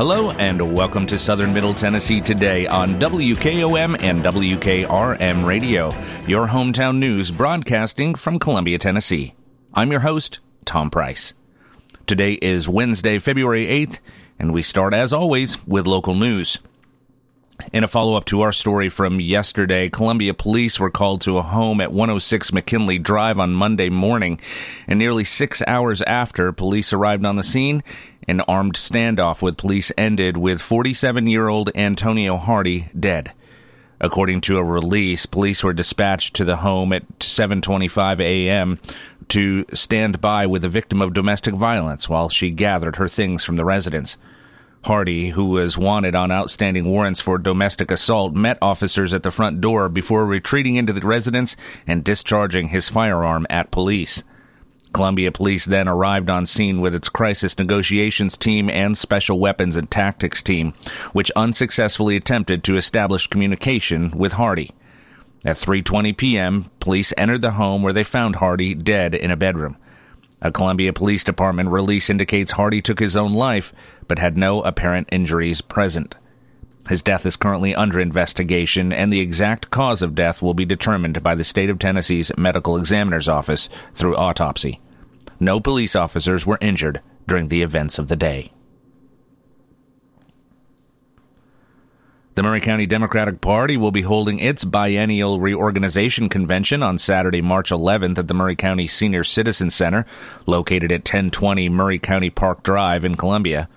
Hello and welcome to Southern Middle Tennessee today on WKOM and WKRM Radio, your hometown news broadcasting from Columbia, Tennessee. I'm your host, Tom Price. Today is Wednesday, February 8th, and we start as always with local news. In a follow up to our story from yesterday, Columbia police were called to a home at 106 McKinley Drive on Monday morning, and nearly six hours after police arrived on the scene, an armed standoff with police ended with 47 year old Antonio Hardy dead. According to a release, police were dispatched to the home at 7:25 a.m. to stand by with the victim of domestic violence while she gathered her things from the residence. Hardy, who was wanted on outstanding warrants for domestic assault, met officers at the front door before retreating into the residence and discharging his firearm at police. Columbia Police then arrived on scene with its crisis negotiations team and special weapons and tactics team, which unsuccessfully attempted to establish communication with Hardy. At 3:20 p.m., police entered the home where they found Hardy dead in a bedroom. A Columbia Police Department release indicates Hardy took his own life, but had no apparent injuries present. His death is currently under investigation, and the exact cause of death will be determined by the state of Tennessee's medical examiner's office through autopsy. No police officers were injured during the events of the day. The Maury County Democratic Party will be holding its biennial reorganization convention on Saturday, March 11th at the Maury County Senior Citizen Center, located at 1020 Maury County Park Drive in Columbia.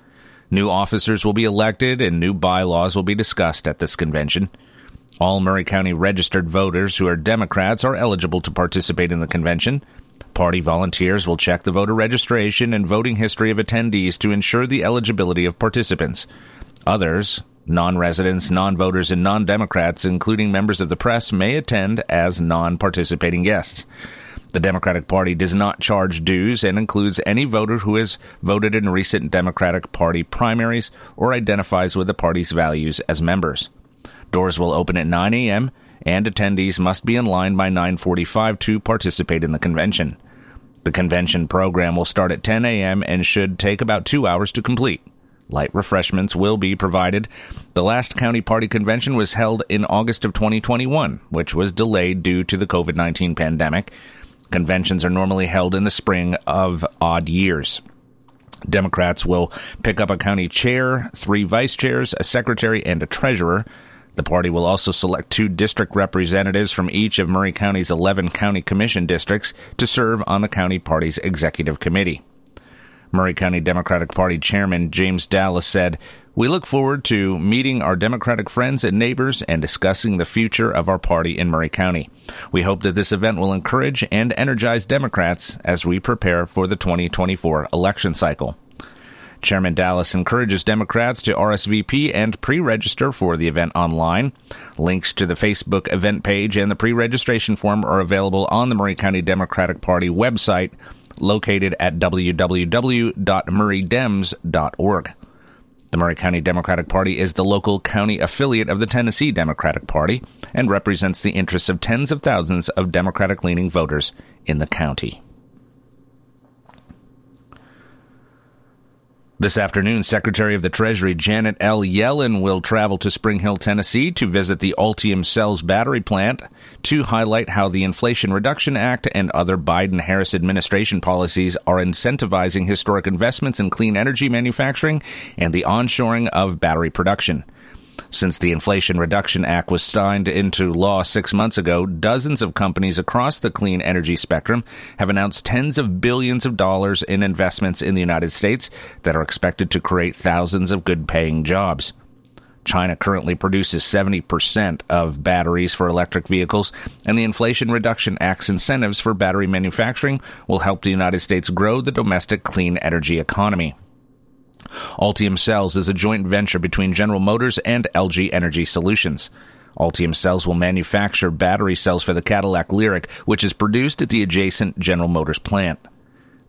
New officers will be elected and new bylaws will be discussed at this convention. All Maury County registered voters who are Democrats are eligible to participate in the convention. Party volunteers will check the voter registration and voting history of attendees to ensure the eligibility of participants. Others, non residents, non voters, and non Democrats, including members of the press, may attend as non participating guests. The Democratic Party does not charge dues and includes any voter who has voted in recent Democratic Party primaries or identifies with the party's values as members. Doors will open at 9 a.m. and attendees must be in line by 9:45 to participate in the convention. The convention program will start at 10 a.m. and should take about 2 hours to complete. Light refreshments will be provided. The last county party convention was held in August of 2021, which was delayed due to the COVID 19 pandemic. Conventions are normally held in the spring of odd years. Democrats will pick up a county chair, three vice chairs, a secretary, and a treasurer. The party will also select two district representatives from each of Maury County's 11 county commission districts to serve on the county party's executive committee. Maury County Democratic Party Chairman James Dallas said, We look forward to meeting our Democratic friends and neighbors and discussing the future of our party in Maury County. We hope that this event will encourage and energize Democrats as we prepare for the 2024 election cycle. Chairman Dallas encourages Democrats to RSVP and pre register for the event online. Links to the Facebook event page and the pre registration form are available on the Maury County Democratic Party website located at www.maurydems.org. The Maury County Democratic Party is the local county affiliate of the Tennessee Democratic Party and represents the interests of tens of thousands of Democratic leaning voters in the county. This afternoon, Secretary of the Treasury Janet L. Yellen will travel to Spring Hill, Tennessee to visit the Ultium Cells battery plant to highlight how the Inflation Reduction Act and other Biden Harris administration policies are incentivizing historic investments in clean energy manufacturing and the onshoring of battery production. Since the Inflation Reduction Act was signed into law six months ago, dozens of companies across the clean energy spectrum have announced tens of billions of dollars in investments in the United States that are expected to create thousands of good paying jobs. China currently produces 70% of batteries for electric vehicles, and the Inflation Reduction Act's incentives for battery manufacturing will help the United States grow the domestic clean energy economy. Ultium Cells is a joint venture between General Motors and LG Energy Solutions. Ultium Cells will manufacture battery cells for the Cadillac Lyriq, which is produced at the adjacent General Motors plant.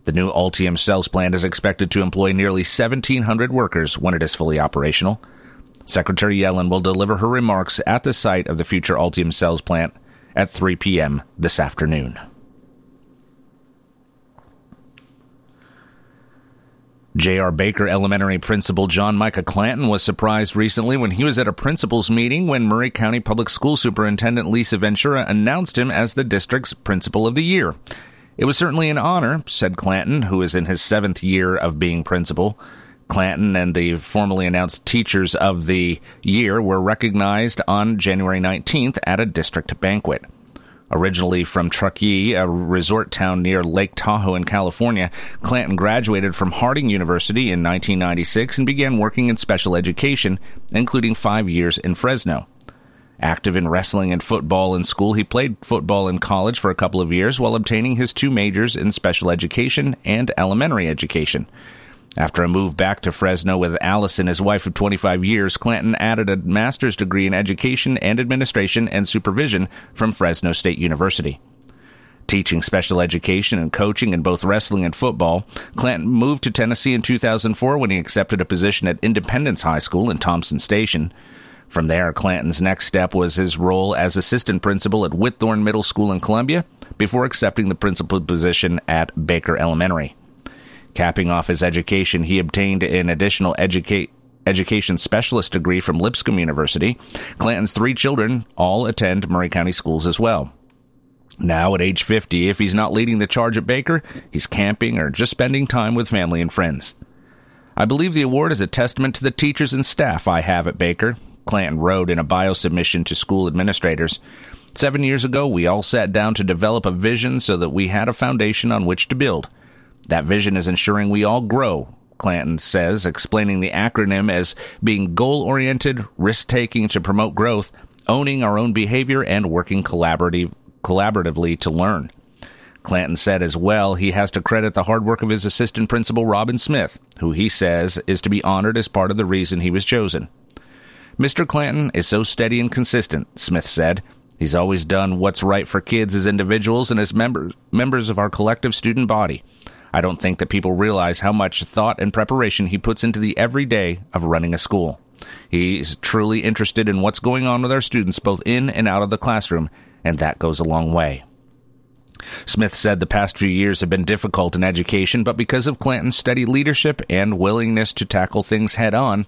The new Ultium Cells plant is expected to employ nearly 1,700 workers when it is fully operational. Secretary Yellen will deliver her remarks at the site of the future Ultium Cells plant at 3 p.m. this afternoon. J.R. Baker Elementary Principal John Micah Clanton was surprised recently when he was at a principal's meeting when Maury County Public School Superintendent Lisa Ventura announced him as the district's Principal of the Year. It was certainly an honor, said Clanton, who is in his seventh year of being principal. Clanton and the formally announced Teachers of the Year were recognized on January 19th at a district banquet. Originally from Truckee, a resort town near Lake Tahoe in California, Clanton graduated from Harding University in 1996 and began working in special education, including five years in Fresno. Active in wrestling and football in school, he played football in college for a couple of years while obtaining his two majors in special education and elementary education. After a move back to Fresno with Allison, his wife of 25 years, Clanton added a master's degree in education and administration and supervision from Fresno State University. Teaching special education and coaching in both wrestling and football, Clanton moved to Tennessee in 2004 when he accepted a position at Independence High School in Thompson Station. From there, Clanton's next step was his role as assistant principal at Whitthorne Middle School in Columbia before accepting the principal position at Baker Elementary. Capping off his education, he obtained an additional educate education specialist degree from Lipscomb University. Clanton's three children all attend Maury County schools as well. Now, at age 50, if he's not leading the charge at Baker, he's camping or just spending time with family and friends. I believe the award is a testament to the teachers and staff I have at Baker, Clanton wrote in a bio submission to school administrators. Seven years ago, we all sat down to develop a vision so that we had a foundation on which to build. That vision is ensuring we all grow, Clanton says, explaining the acronym as being goal oriented, risk taking to promote growth, owning our own behavior, and working collaborative, collaboratively to learn. Clanton said as well he has to credit the hard work of his assistant principal, Robin Smith, who he says is to be honored as part of the reason he was chosen. Mr. Clanton is so steady and consistent, Smith said. He's always done what's right for kids as individuals and as members, members of our collective student body. I don't think that people realize how much thought and preparation he puts into the everyday of running a school. He is truly interested in what's going on with our students both in and out of the classroom, and that goes a long way. Smith said the past few years have been difficult in education, but because of Clanton's steady leadership and willingness to tackle things head on,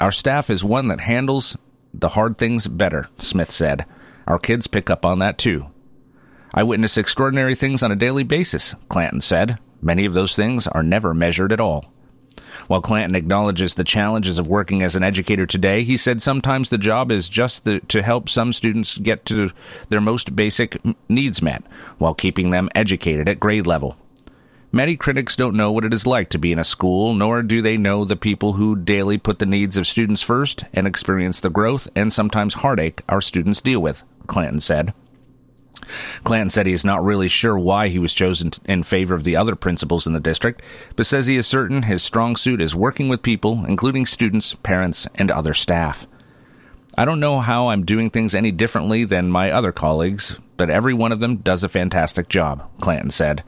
our staff is one that handles the hard things better, Smith said. Our kids pick up on that too. I witness extraordinary things on a daily basis, Clanton said. Many of those things are never measured at all. While Clanton acknowledges the challenges of working as an educator today, he said sometimes the job is just the, to help some students get to their most basic needs met while keeping them educated at grade level. Many critics don't know what it is like to be in a school, nor do they know the people who daily put the needs of students first and experience the growth and sometimes heartache our students deal with, Clanton said. Clanton said he is not really sure why he was chosen in favor of the other principals in the district, but says he is certain his strong suit is working with people, including students, parents, and other staff. I don't know how I'm doing things any differently than my other colleagues, but every one of them does a fantastic job, Clanton said.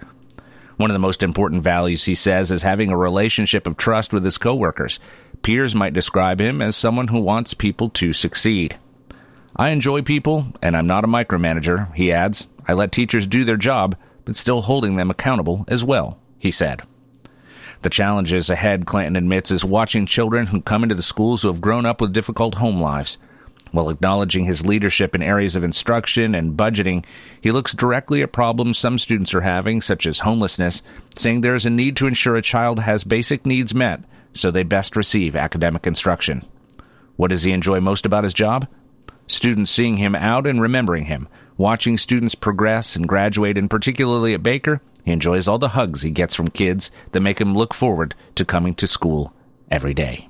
One of the most important values, he says, is having a relationship of trust with his coworkers. Peers might describe him as someone who wants people to succeed. I enjoy people, and I'm not a micromanager, he adds. I let teachers do their job, but still holding them accountable as well, he said. The challenges ahead, Clanton admits, is watching children who come into the schools who have grown up with difficult home lives. While acknowledging his leadership in areas of instruction and budgeting, he looks directly at problems some students are having, such as homelessness, saying there is a need to ensure a child has basic needs met so they best receive academic instruction. What does he enjoy most about his job? Students seeing him out and remembering him, watching students progress and graduate, and particularly at Baker, he enjoys all the hugs he gets from kids that make him look forward to coming to school every day.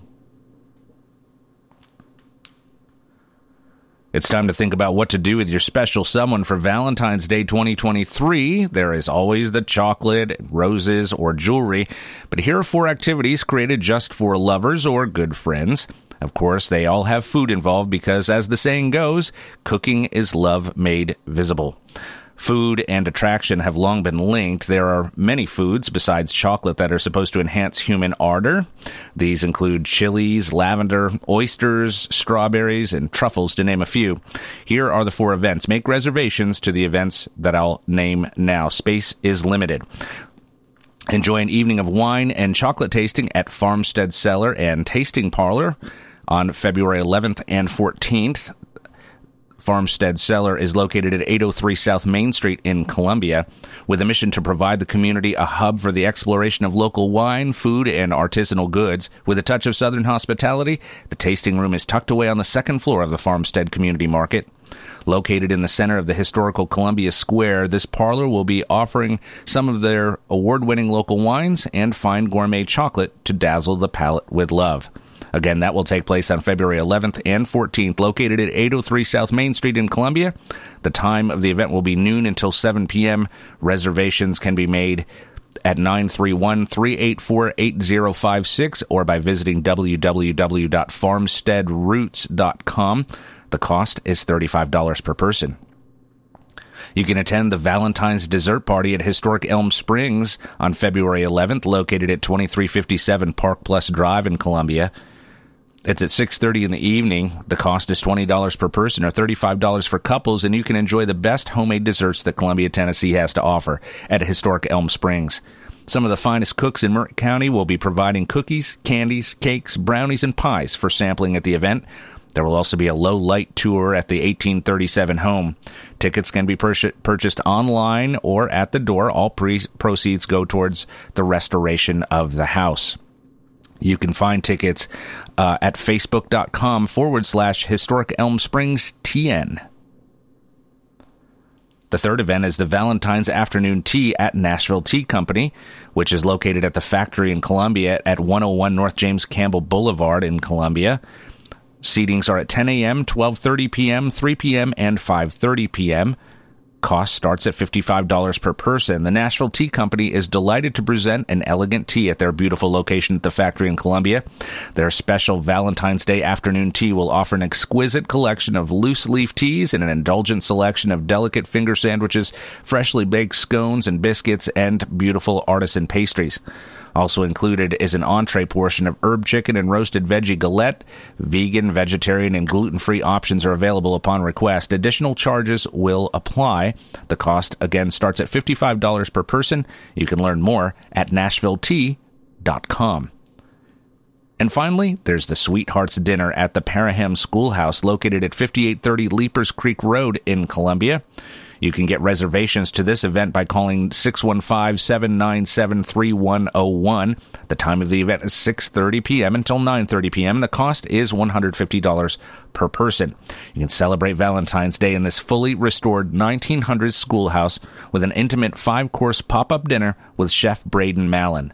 It's time to think about what to do with your special someone for Valentine's Day 2023. There is always the chocolate, roses, or jewelry, but here are four activities created just for lovers or good friends. Of course, they all have food involved because, as the saying goes, cooking is love made visible. Food and attraction have long been linked. There are many foods besides chocolate that are supposed to enhance human ardor. These include chilies, lavender, oysters, strawberries, and truffles, to name a few. Here are the four events. Make reservations to the events that I'll name now. Space is limited. Enjoy an evening of wine and chocolate tasting at Farmstead Cellar and Tasting Parlor on February 11th and 14th. Farmstead Cellar is located at 803 South Main Street in Columbia, with a mission to provide the community a hub for the exploration of local wine, food, and artisanal goods. With a touch of Southern hospitality, the tasting room is tucked away on the second floor of the Farmstead Community Market. Located in the center of the historical Columbia Square, this parlor will be offering some of their award winning local wines and fine gourmet chocolate to dazzle the palate with love. Again, that will take place on February 11th and 14th, located at 803 South Main Street in Columbia. The time of the event will be noon until 7 p.m. Reservations can be made at 931 384 8056 or by visiting www.farmsteadroots.com. The cost is $35 per person. You can attend the Valentine's Dessert Party at Historic Elm Springs on February 11th, located at 2357 Park Plus Drive in Columbia. It's at 6:30 in the evening. The cost is $20 per person or $35 for couples and you can enjoy the best homemade desserts that Columbia, Tennessee has to offer at Historic Elm Springs. Some of the finest cooks in Merritt County will be providing cookies, candies, cakes, brownies, and pies for sampling at the event. There will also be a low light tour at the 1837 home. Tickets can be pur- purchased online or at the door. All pre- proceeds go towards the restoration of the house. You can find tickets uh, at facebook.com forward slash historic Elm Springs TN. The third event is the Valentine's Afternoon Tea at Nashville Tea Company, which is located at the factory in Columbia at 101 North James Campbell Boulevard in Columbia. Seatings are at 10 a.m., 12:30 p.m., 3 p.m., and 5:30 p.m. Cost starts at $55 per person. The Nashville Tea Company is delighted to present an elegant tea at their beautiful location at the factory in Columbia. Their special Valentine's Day afternoon tea will offer an exquisite collection of loose leaf teas and an indulgent selection of delicate finger sandwiches, freshly baked scones and biscuits, and beautiful artisan pastries. Also included is an entree portion of herb chicken and roasted veggie galette. Vegan, vegetarian, and gluten free options are available upon request. Additional charges will apply. The cost again starts at $55 per person. You can learn more at NashvilleTea.com. And finally, there's the Sweethearts Dinner at the Paraham Schoolhouse located at 5830 Leipers Creek Road in Columbia. You can get reservations to this event by calling 615-797-3101. The time of the event is 6:30 p.m. until 9:30 p.m. The cost is $150 per person. You can celebrate Valentine's Day in this fully restored 1900s schoolhouse with an intimate five-course pop-up dinner with Chef Braden Mallon.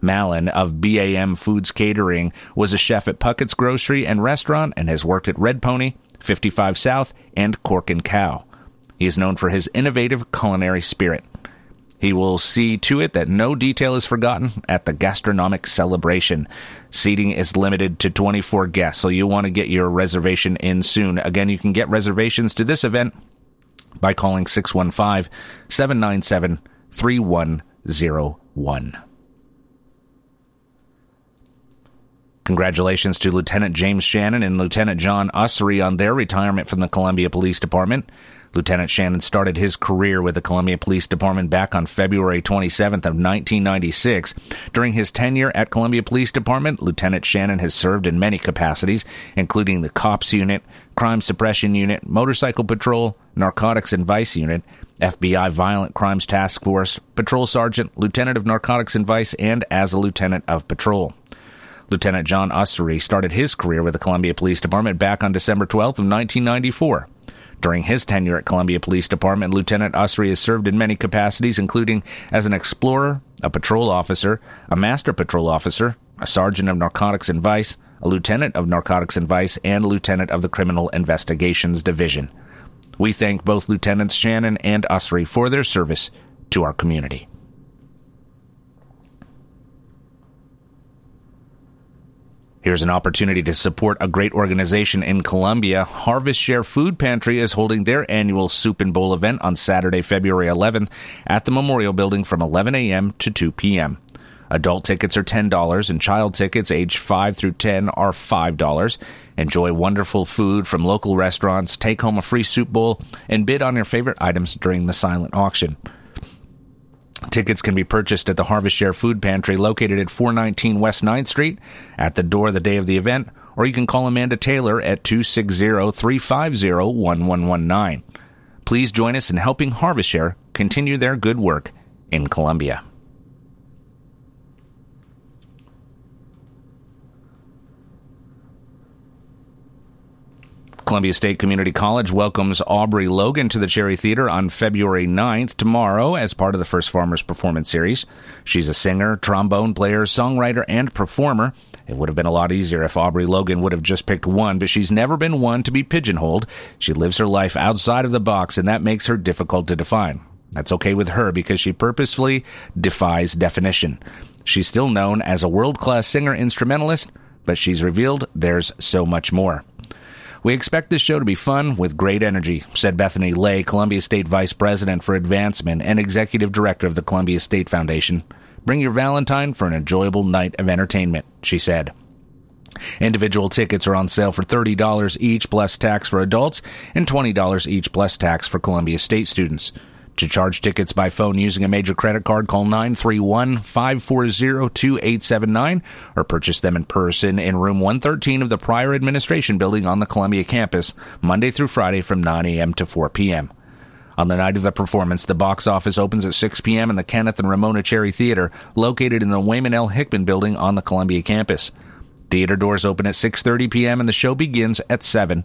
Mallon of BAM Foods Catering was a chef at Puckett's Grocery and Restaurant and has worked at Red Pony, 55 South, and Cork and Cow. He is known for his innovative culinary spirit. He will see to it that no detail is forgotten at the gastronomic celebration. Seating is limited to 24 guests, so you want to get your reservation in soon. Again, you can get reservations to this event by calling 615 797 3101. Congratulations to Lieutenant James Shannon and Lieutenant John Ussery on their retirement from the Columbia Police Department. Lieutenant Shannon started his career with the Columbia Police Department back on February 27th of 1996. During his tenure at Columbia Police Department, Lieutenant Shannon has served in many capacities, including the Cops Unit, Crime Suppression Unit, Motorcycle Patrol, Narcotics and Vice Unit, FBI Violent Crimes Task Force, Patrol Sergeant, Lieutenant of Narcotics and Vice, and as a Lieutenant of Patrol. Lieutenant John Ussery started his career with the Columbia Police Department back on December 12th of 1994. During his tenure at Columbia Police Department, Lieutenant Ussery has served in many capacities, including as an explorer, a patrol officer, a master patrol officer, a sergeant of narcotics and vice, a lieutenant of narcotics and vice, and lieutenant of the Criminal Investigations Division. We thank both Lieutenants Shannon and Ussery for their service to our community. Here's an opportunity to support a great organization in Columbia. Harvest Share Food Pantry is holding their annual Soup and Bowl event on Saturday, February 11th at the Memorial Building from 11 a.m. to 2 p.m. Adult tickets are $10 and child tickets aged 5 through 10 are $5. Enjoy wonderful food from local restaurants, take home a free soup bowl, and bid on your favorite items during the silent auction. Tickets can be purchased at the Harvest Share Food Pantry located at 419 West 9th Street at the door the day of the event, or you can call Amanda Taylor at 260-350-1119. Please join us in helping Harvest Share continue their good work in Columbia. Columbia State Community College welcomes Aubrey Logan to the Cherry Theater on February 9th, tomorrow, as part of the First Farmers Performance Series. She's a singer, trombone player, songwriter, and performer. It would have been a lot easier if Aubrey Logan would have just picked one, but she's never been one to be pigeonholed. She lives her life outside of the box, and that makes her difficult to define. That's okay with her because she purposefully defies definition. She's still known as a world class singer instrumentalist, but she's revealed there's so much more. We expect this show to be fun with great energy, said Bethany Lay, Columbia State Vice President for Advancement and Executive Director of the Columbia State Foundation. Bring your Valentine for an enjoyable night of entertainment, she said. Individual tickets are on sale for $30 each plus tax for adults and $20 each plus tax for Columbia State students. To charge tickets by phone using a major credit card, call 931-540-2879 or purchase them in person in room 113 of the Prior Administration Building on the Columbia campus, Monday through Friday from 9 a.m. to 4 p.m. On the night of the performance, the box office opens at 6 p.m. in the Kenneth and Ramona Cherry Theater, located in the Waymon L. Hickman Building on the Columbia campus. Theater doors open at 6:30 p.m. and the show begins at 7.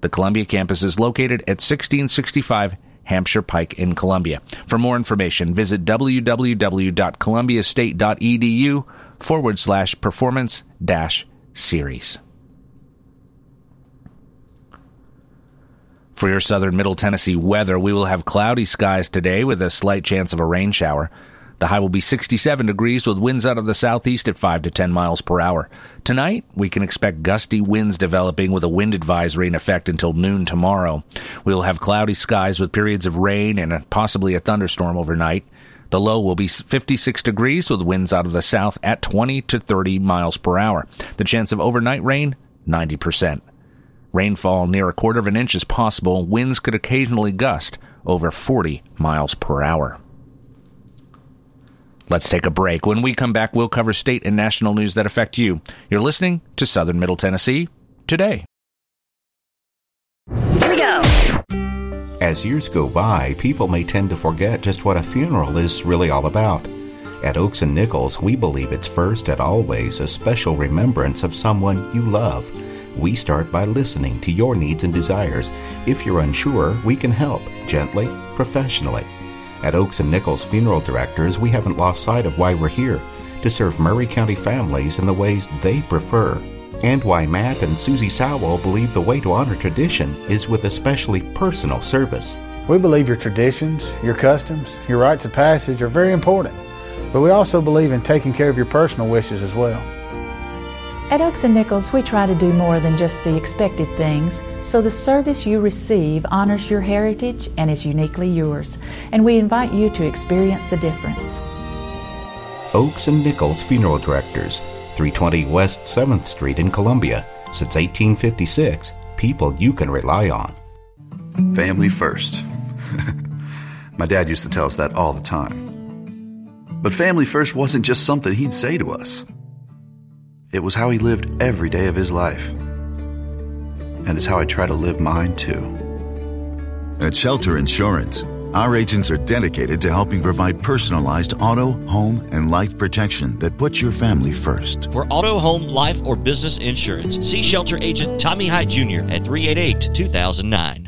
The Columbia campus is located at 1665 Hampshire Pike in Columbia. For more information, visit www.columbiastate.edu forward slash performance dash series. For your southern middle Tennessee weather, we will have cloudy skies today with a slight chance of a rain shower. The high will be 67 degrees with winds out of the southeast at 5 to 10 miles per hour. Tonight, we can expect gusty winds developing with a wind advisory in effect until noon tomorrow. We'll have cloudy skies with periods of rain and possibly a thunderstorm overnight. The low will be 56 degrees with winds out of the south at 20 to 30 miles per hour. The chance of overnight rain, 90%. Rainfall near a quarter of an inch is possible. Winds could occasionally gust over 40 miles per hour. Let's take a break. When we come back, we'll cover state and national news that affect you. You're listening to Southern Middle Tennessee today. Here we go. As years go by, people may tend to forget just what a funeral is really all about. At Oakes and Nichols, we believe it's first and always a special remembrance of someone you love. We start by listening to your needs and desires. If you're unsure, we can help gently, professionally. At Oakes and Nichols Funeral Directors, we haven't lost sight of why we're here to serve Maury County families in the ways they prefer. And why Matt and Susie Sowell believe the way to honor tradition is with especially personal service. We believe your traditions, your customs, your rites of passage are very important, but we also believe in taking care of your personal wishes as well. At Oakes and Nichols, we try to do more than just the expected things, so the service you receive honors your heritage and is uniquely yours, and we invite you to experience the difference. Oakes and Nichols Funeral Directors, 320 West 7th Street in Columbia, since 1856, people you can rely on. Family first. My dad used to tell us that all the time. But family first wasn't just something he'd say to us. It was how he lived every day of his life. And it's how I try to live mine too. At Shelter Insurance, our agents are dedicated to helping provide personalized auto, home, and life protection that puts your family first. For auto, home, life, or business insurance, see Shelter Agent Tommy Hyde Jr. at 388 2009.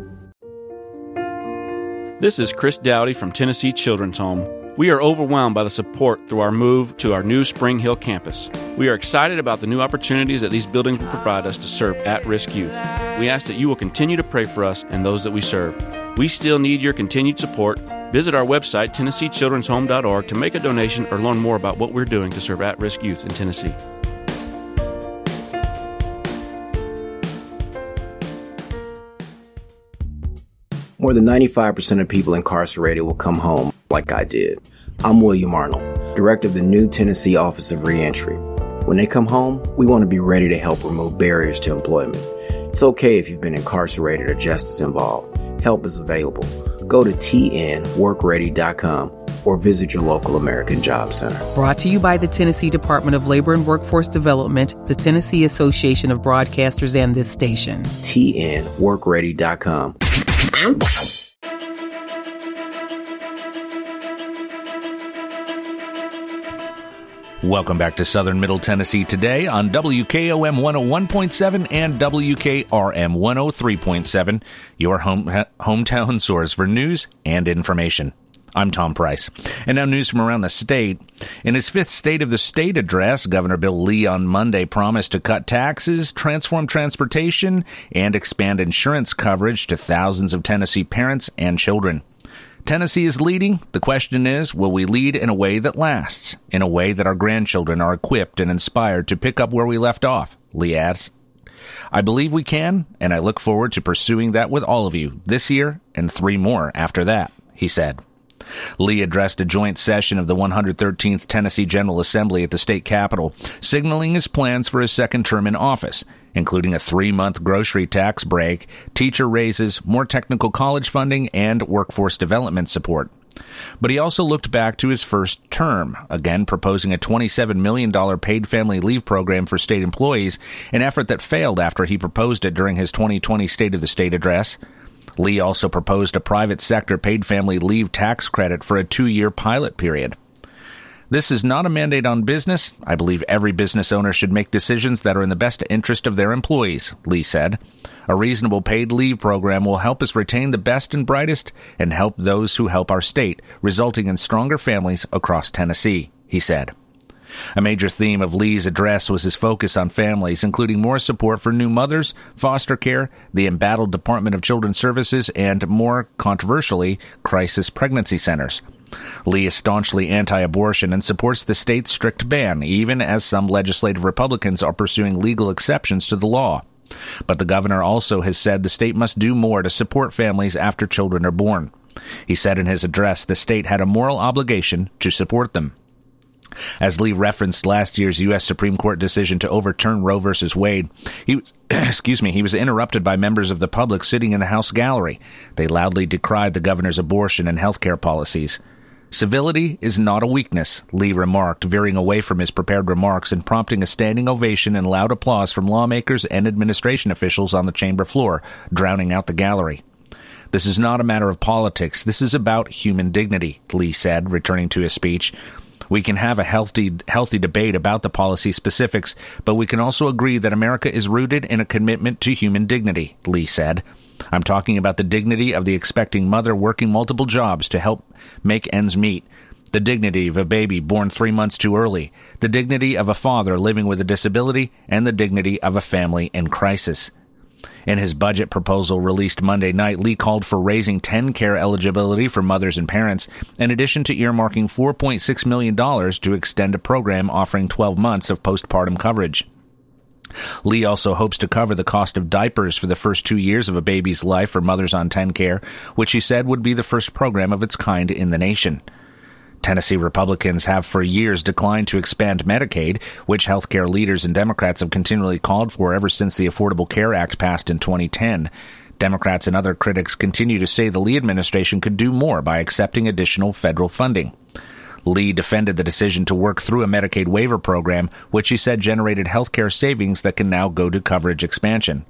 This is Chris Dowdy from Tennessee Children's Home. We are overwhelmed by the support through our move to our new Spring Hill campus. We are excited about the new opportunities that these buildings will provide us to serve at risk youth. We ask that you will continue to pray for us and those that we serve. We still need your continued support. Visit our website, TennesseeChildren'sHome.org, to make a donation or learn more about what we're doing to serve at risk youth in Tennessee. More than 95% of people incarcerated will come home like I did. I'm William Arnold, director of the new Tennessee Office of Reentry. When they come home, we want to be ready to help remove barriers to employment. It's okay if you've been incarcerated or justice involved. Help is available. Go to tnworkready.com or visit your local American Job Center. Brought to you by the Tennessee Department of Labor and Workforce Development, the Tennessee Association of Broadcasters, and this station. tnworkready.com. Welcome back to Southern Middle Tennessee today on WKOM 101.7 and WKRM 103.7, your home, hometown source for news and information. I'm Tom Price. And now news from around the state. In his fifth State of the State address, Governor Bill Lee on Monday promised to cut taxes, transform transportation, and expand insurance coverage to thousands of Tennessee parents and children. Tennessee is leading. The question is, will we lead in a way that lasts, in a way that our grandchildren are equipped and inspired to pick up where we left off? Lee adds. I believe we can, and I look forward to pursuing that with all of you this year and three more after that, he said. Lee addressed a joint session of the 113th Tennessee General Assembly at the state capitol, signaling his plans for his second term in office, including a three month grocery tax break, teacher raises, more technical college funding, and workforce development support. But he also looked back to his first term, again proposing a $27 million paid family leave program for state employees, an effort that failed after he proposed it during his 2020 State of the State address. Lee also proposed a private sector paid family leave tax credit for a two year pilot period. This is not a mandate on business. I believe every business owner should make decisions that are in the best interest of their employees, Lee said. A reasonable paid leave program will help us retain the best and brightest and help those who help our state, resulting in stronger families across Tennessee, he said. A major theme of Lee's address was his focus on families, including more support for new mothers, foster care, the embattled Department of Children's Services, and more controversially, crisis pregnancy centers. Lee is staunchly anti abortion and supports the state's strict ban, even as some legislative Republicans are pursuing legal exceptions to the law. But the governor also has said the state must do more to support families after children are born. He said in his address the state had a moral obligation to support them. As Lee referenced last year's U.S. Supreme Court decision to overturn Roe v. Wade, he, excuse me, he was interrupted by members of the public sitting in the House gallery. They loudly decried the governor's abortion and health care policies. Civility is not a weakness, Lee remarked, veering away from his prepared remarks and prompting a standing ovation and loud applause from lawmakers and administration officials on the chamber floor, drowning out the gallery. This is not a matter of politics. This is about human dignity, Lee said, returning to his speech. We can have a healthy, healthy debate about the policy specifics, but we can also agree that America is rooted in a commitment to human dignity, Lee said. I'm talking about the dignity of the expecting mother working multiple jobs to help make ends meet, the dignity of a baby born three months too early, the dignity of a father living with a disability, and the dignity of a family in crisis. In his budget proposal released Monday night, Lee called for raising TennCare eligibility for mothers and parents, in addition to earmarking $4.6 million to extend a program offering 12 months of postpartum coverage. Lee also hopes to cover the cost of diapers for the first two years of a baby's life for mothers on TennCare, which he said would be the first program of its kind in the nation. Tennessee Republicans have for years declined to expand Medicaid, which healthcare leaders and Democrats have continually called for ever since the Affordable Care Act passed in 2010. Democrats and other critics continue to say the Lee administration could do more by accepting additional federal funding. Lee defended the decision to work through a Medicaid waiver program, which he said generated healthcare savings that can now go to coverage expansion.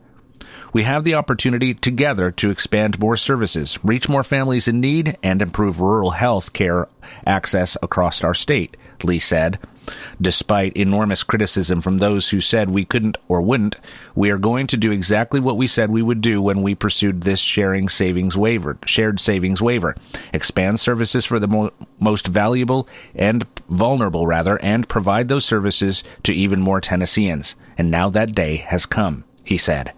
We have the opportunity together to expand more services, reach more families in need, and improve rural health care access across our state, Lee said. Despite enormous criticism from those who said we couldn't or wouldn't, we are going to do exactly what we said we would do when we pursued this sharing savings waiver, shared savings waiver. Expand services for the mo- most valuable and vulnerable rather, and provide those services to even more Tennesseans. And now that day has come, he said.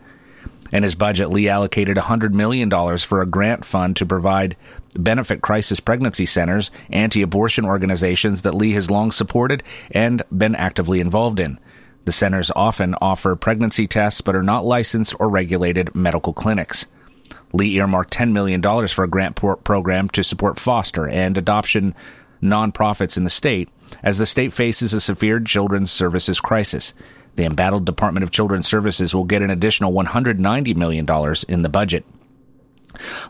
In his budget, Lee allocated $100 million for a grant fund to provide benefit crisis pregnancy centers, anti abortion organizations that Lee has long supported and been actively involved in. The centers often offer pregnancy tests but are not licensed or regulated medical clinics. Lee earmarked $10 million for a grant program to support foster and adoption nonprofits in the state as the state faces a severe children's services crisis. The embattled Department of Children's Services will get an additional $190 million in the budget.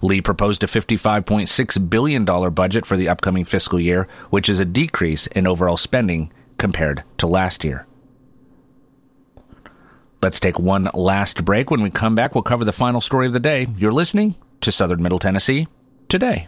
Lee proposed a $55.6 billion budget for the upcoming fiscal year, which is a decrease in overall spending compared to last year. Let's take one last break. When we come back, we'll cover the final story of the day. You're listening to Southern Middle Tennessee today.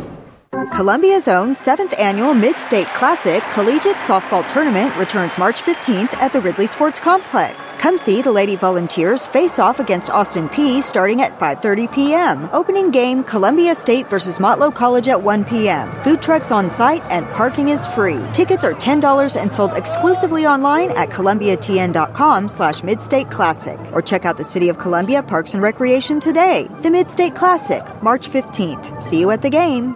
Columbia's own 7th annual Mid-State Classic Collegiate Softball Tournament returns March 15th at the Ridley Sports Complex. Come see the Lady Volunteers face off against Austin Peay starting at 5:30 p.m. Opening game Columbia State versus Motlow College at 1 p.m. Food trucks on site and parking is free. Tickets are $10 and sold exclusively online at columbiatn.com slash classic or check out the City of Columbia Parks and Recreation today. The Mid State Classic, March 15th. See you at the game.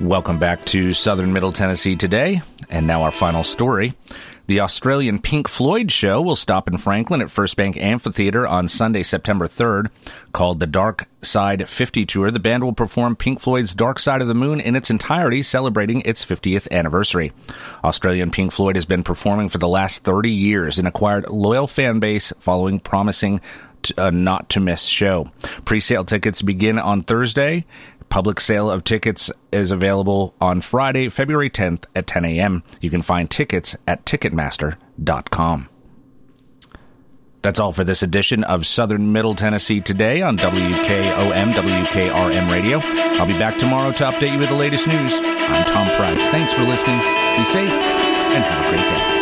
Welcome back to Southern Middle Tennessee today. And now our final story. The Australian Pink Floyd show will stop in Franklin at First Bank Amphitheater on Sunday, September 3rd. Called the Dark Side 50 Tour, the band will perform Pink Floyd's Dark Side of the Moon in its entirety, celebrating its 50th anniversary. Australian Pink Floyd has been performing for the last 30 years and acquired loyal fan base following promising a uh, not to miss show. Pre-sale tickets begin on Thursday. Public sale of tickets is available on Friday, February 10th at 10 a.m. You can find tickets at Ticketmaster.com. That's all for this edition of Southern Middle Tennessee Today on WKOM, WKRM Radio. I'll be back tomorrow to update you with the latest news. I'm Tom Price. Thanks for listening. Be safe and have a great day.